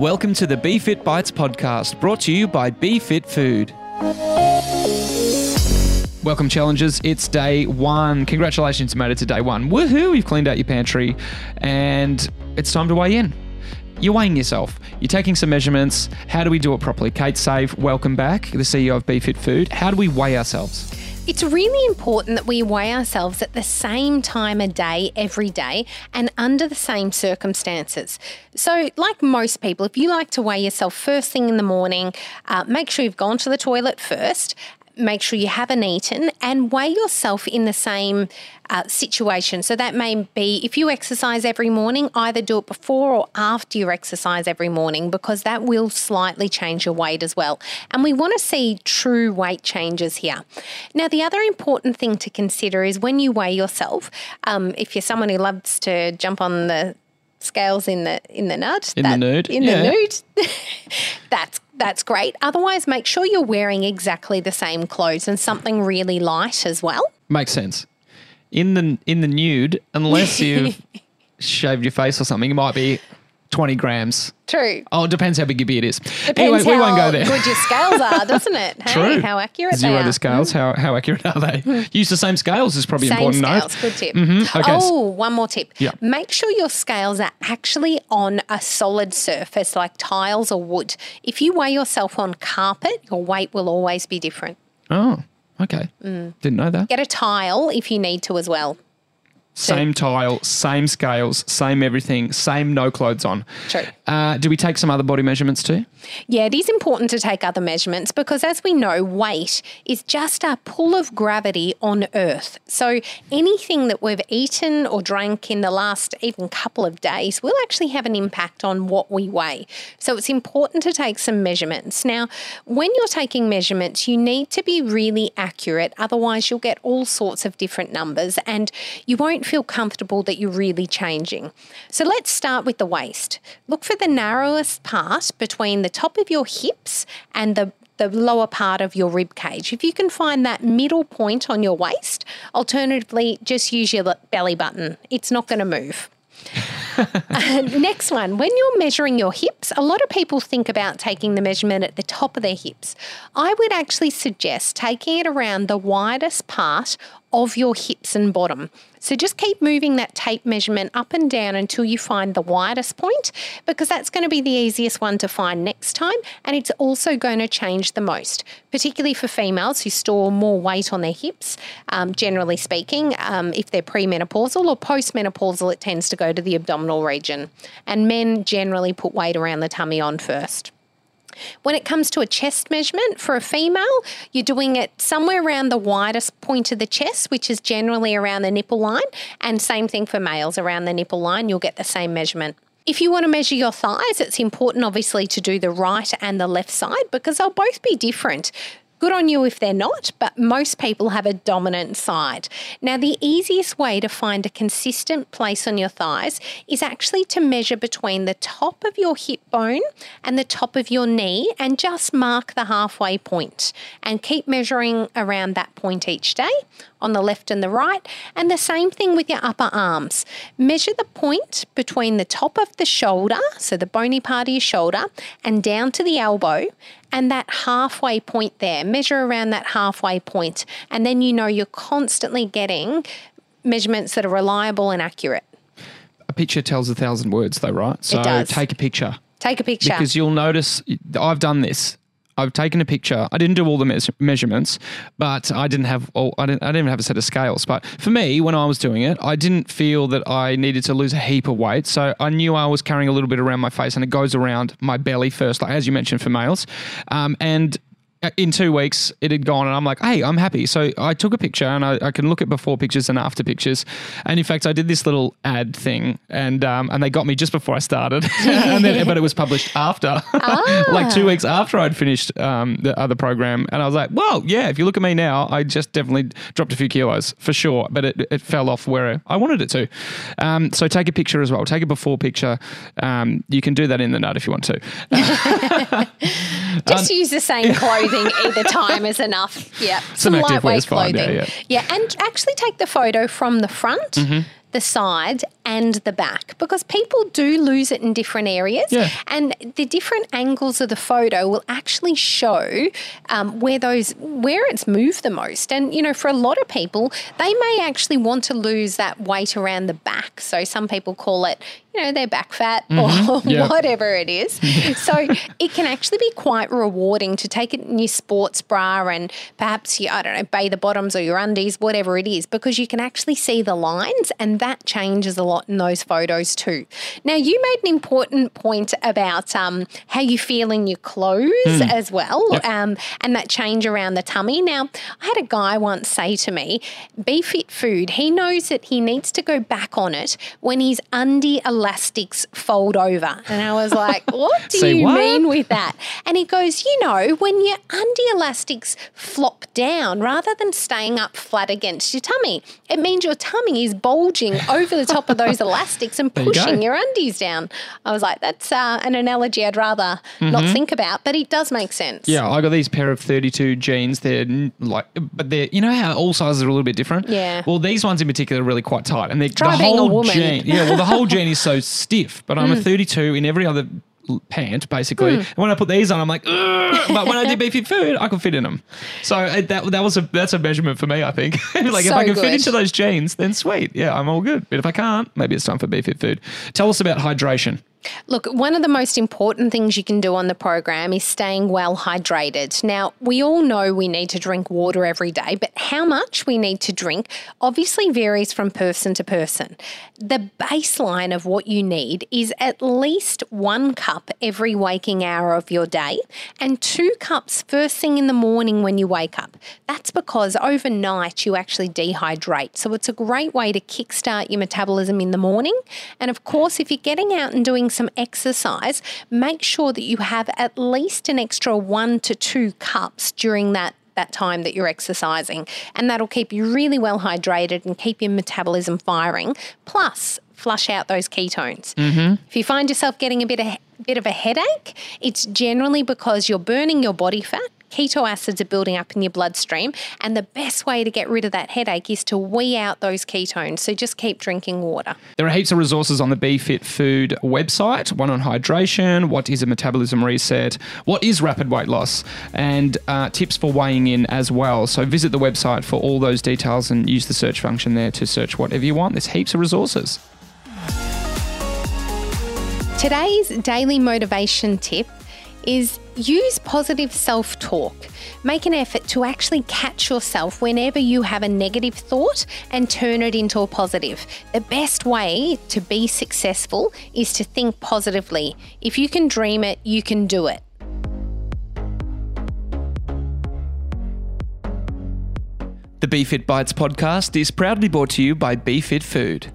Welcome to the Be Fit Bites podcast, brought to you by Be Fit Food. Welcome, challengers. It's day one. Congratulations, you made it to day one. Woohoo! You've cleaned out your pantry, and it's time to weigh in. You're weighing yourself. You're taking some measurements. How do we do it properly? Kate Save, welcome back, the CEO of Be Fit Food. How do we weigh ourselves? It's really important that we weigh ourselves at the same time a day, every day, and under the same circumstances. So, like most people, if you like to weigh yourself first thing in the morning, uh, make sure you've gone to the toilet first make sure you haven't eaten and weigh yourself in the same uh, situation. So that may be if you exercise every morning, either do it before or after your exercise every morning because that will slightly change your weight as well. And we want to see true weight changes here. Now, the other important thing to consider is when you weigh yourself, um, if you're someone who loves to jump on the scales in the in the nut in that, the nude in yeah. the nude that's that's great. Otherwise, make sure you're wearing exactly the same clothes and something really light as well. Makes sense. In the in the nude, unless you've shaved your face or something, it might be 20 grams. True. Oh, it depends how big your beard is. Depends anyway, we won't go there. good your scales are, doesn't it? Hey, True. How accurate Zero the scales. How, how accurate are they? Use the same scales is probably same important. scales. Note. Good tip. Mm-hmm. Okay. Oh, one more tip. Yeah. Make sure your scales are actually on a solid surface like tiles or wood. If you weigh yourself on carpet, your weight will always be different. Oh, okay. Mm. Didn't know that. Get a tile if you need to as well. Same tile, same scales, same everything, same no clothes on. True. Uh, do we take some other body measurements too? Yeah, it is important to take other measurements because, as we know, weight is just a pull of gravity on Earth. So anything that we've eaten or drank in the last even couple of days will actually have an impact on what we weigh. So it's important to take some measurements. Now, when you're taking measurements, you need to be really accurate, otherwise, you'll get all sorts of different numbers and you won't feel comfortable that you're really changing. So let's start with the waist. Look for the narrowest part between the top of your hips and the the lower part of your rib cage. If you can find that middle point on your waist, alternatively, just use your belly button. It's not going to move. uh, next one, when you're measuring your hips, a lot of people think about taking the measurement at the top of their hips. I would actually suggest taking it around the widest part of your hips and bottom. So just keep moving that tape measurement up and down until you find the widest point because that's going to be the easiest one to find next time and it's also going to change the most, particularly for females who store more weight on their hips, um, generally speaking. Um, if they're premenopausal or postmenopausal, it tends to go to the abdominal region. And men generally put weight around the tummy on first. When it comes to a chest measurement for a female, you're doing it somewhere around the widest point of the chest, which is generally around the nipple line, and same thing for males around the nipple line, you'll get the same measurement. If you want to measure your thighs, it's important obviously to do the right and the left side because they'll both be different. Good on you if they're not, but most people have a dominant side. Now, the easiest way to find a consistent place on your thighs is actually to measure between the top of your hip bone and the top of your knee and just mark the halfway point and keep measuring around that point each day on the left and the right. And the same thing with your upper arms. Measure the point between the top of the shoulder, so the bony part of your shoulder, and down to the elbow, and that halfway point there. Measure around that halfway point, and then you know you're constantly getting measurements that are reliable and accurate. A picture tells a thousand words, though, right? So take a picture. Take a picture. Because you'll notice, I've done this. I've taken a picture. I didn't do all the me- measurements, but I didn't have all. I didn't, I didn't even have a set of scales. But for me, when I was doing it, I didn't feel that I needed to lose a heap of weight. So I knew I was carrying a little bit around my face, and it goes around my belly first, like as you mentioned for males. Um, and in two weeks it had gone and i'm like hey i'm happy. So i took a picture and i, I can look at before pictures and after pictures. And in fact i did this little ad thing and um, and they got me just before i started. And then, but it was published after. Ah. like two weeks after i'd finished um, the other program. And i was like well yeah if you look at me now i just definitely dropped a few kilos for sure. But it, it fell off where i wanted it to. Um, so take a picture as well. Take a before picture. Um, you can do that in the nut if you want to. Just use the same clothes clothing either time is enough. Yeah, some, some lightweight clothing. Fine, yeah, yeah. yeah, and actually take the photo from the front. Mm-hmm the side, and the back because people do lose it in different areas. Yeah. And the different angles of the photo will actually show um, where those where it's moved the most. And you know, for a lot of people, they may actually want to lose that weight around the back. So some people call it, you know, their back fat or Mm-hmm. Yeah. whatever it is. so it can actually be quite rewarding to take it in your sports bra and perhaps you, I don't know, bathe the bottoms or your undies, whatever it is, because you can actually see the lines and that changes a lot in those photos too. Now, you made an important point about um, how you feel in your clothes as well um, and that change around the tummy. Now, I had a guy once say to me, Be Fit Food, he knows that he needs to go back on it when his undie elastics fold over. And I was like, What do you what? mean with that? And he goes, You know, when your undie elastics flop down rather than staying up flat against your tummy, it means your tummy is bulging over the top of those elastics and you pushing your undies down. I was like, That's uh, an analogy I'd rather not think about, but it does make sense. Mm-hmm. Yeah, I got these pair of 32 jeans. They're like, but they're, you know how all sizes are a little bit different? Yeah. Well, these ones in particular are really quite tight. And they're, Try the whole jean. Yeah, well, the whole jean is so stiff, but I'm Mm. a 32 in every other pant, basically. Hmm. And when I put these on, I'm like, but when I did Be Fit Food, I could fit in them. So uh, that, that was a, that's a measurement for me, I think. like if I can fit into those jeans, then sweet. Yeah, I'm all good. But if I can't, maybe it's time for Be Fit Food. Tell us about hydration. Look, one of the most important things you can do on the program is staying well hydrated. Now, we all know we need to drink water every day, but how much we need to drink obviously varies from person to person. The baseline of what you need is at least one cup every waking hour of your day and two cups first thing in the morning when you wake up. That's because overnight you actually dehydrate. So it's a great way to kickstart your metabolism in the morning. And of course, if you're getting out and doing some exercise, make sure that you have at least an extra one to two cups during that that time that you're exercising. And that'll keep you really well hydrated and keep your metabolism firing plus flush out those ketones. Mm-hmm. If you find yourself getting a bit of, bit of a headache it's generally because you're burning your body fat keto acids are building up in your bloodstream and the best way to get rid of that headache is to wee out those ketones so just keep drinking water There are heaps of resources on the Be Fit Food website. One on hydration, what is a metabolism reset, what is rapid weight loss, and uh, tips for weighing in as well. So visit the website for all those details and use the search function there to search whatever you want. There's heaps of resources. Today's daily motivation tip is use positive self talk. Make an effort to actually catch yourself whenever you have a negative thought and turn it into a positive. The best way to be successful is to think positively. If you can dream it, you can do it. The Be Fit Bites podcast is proudly brought to you by Be Fit Food.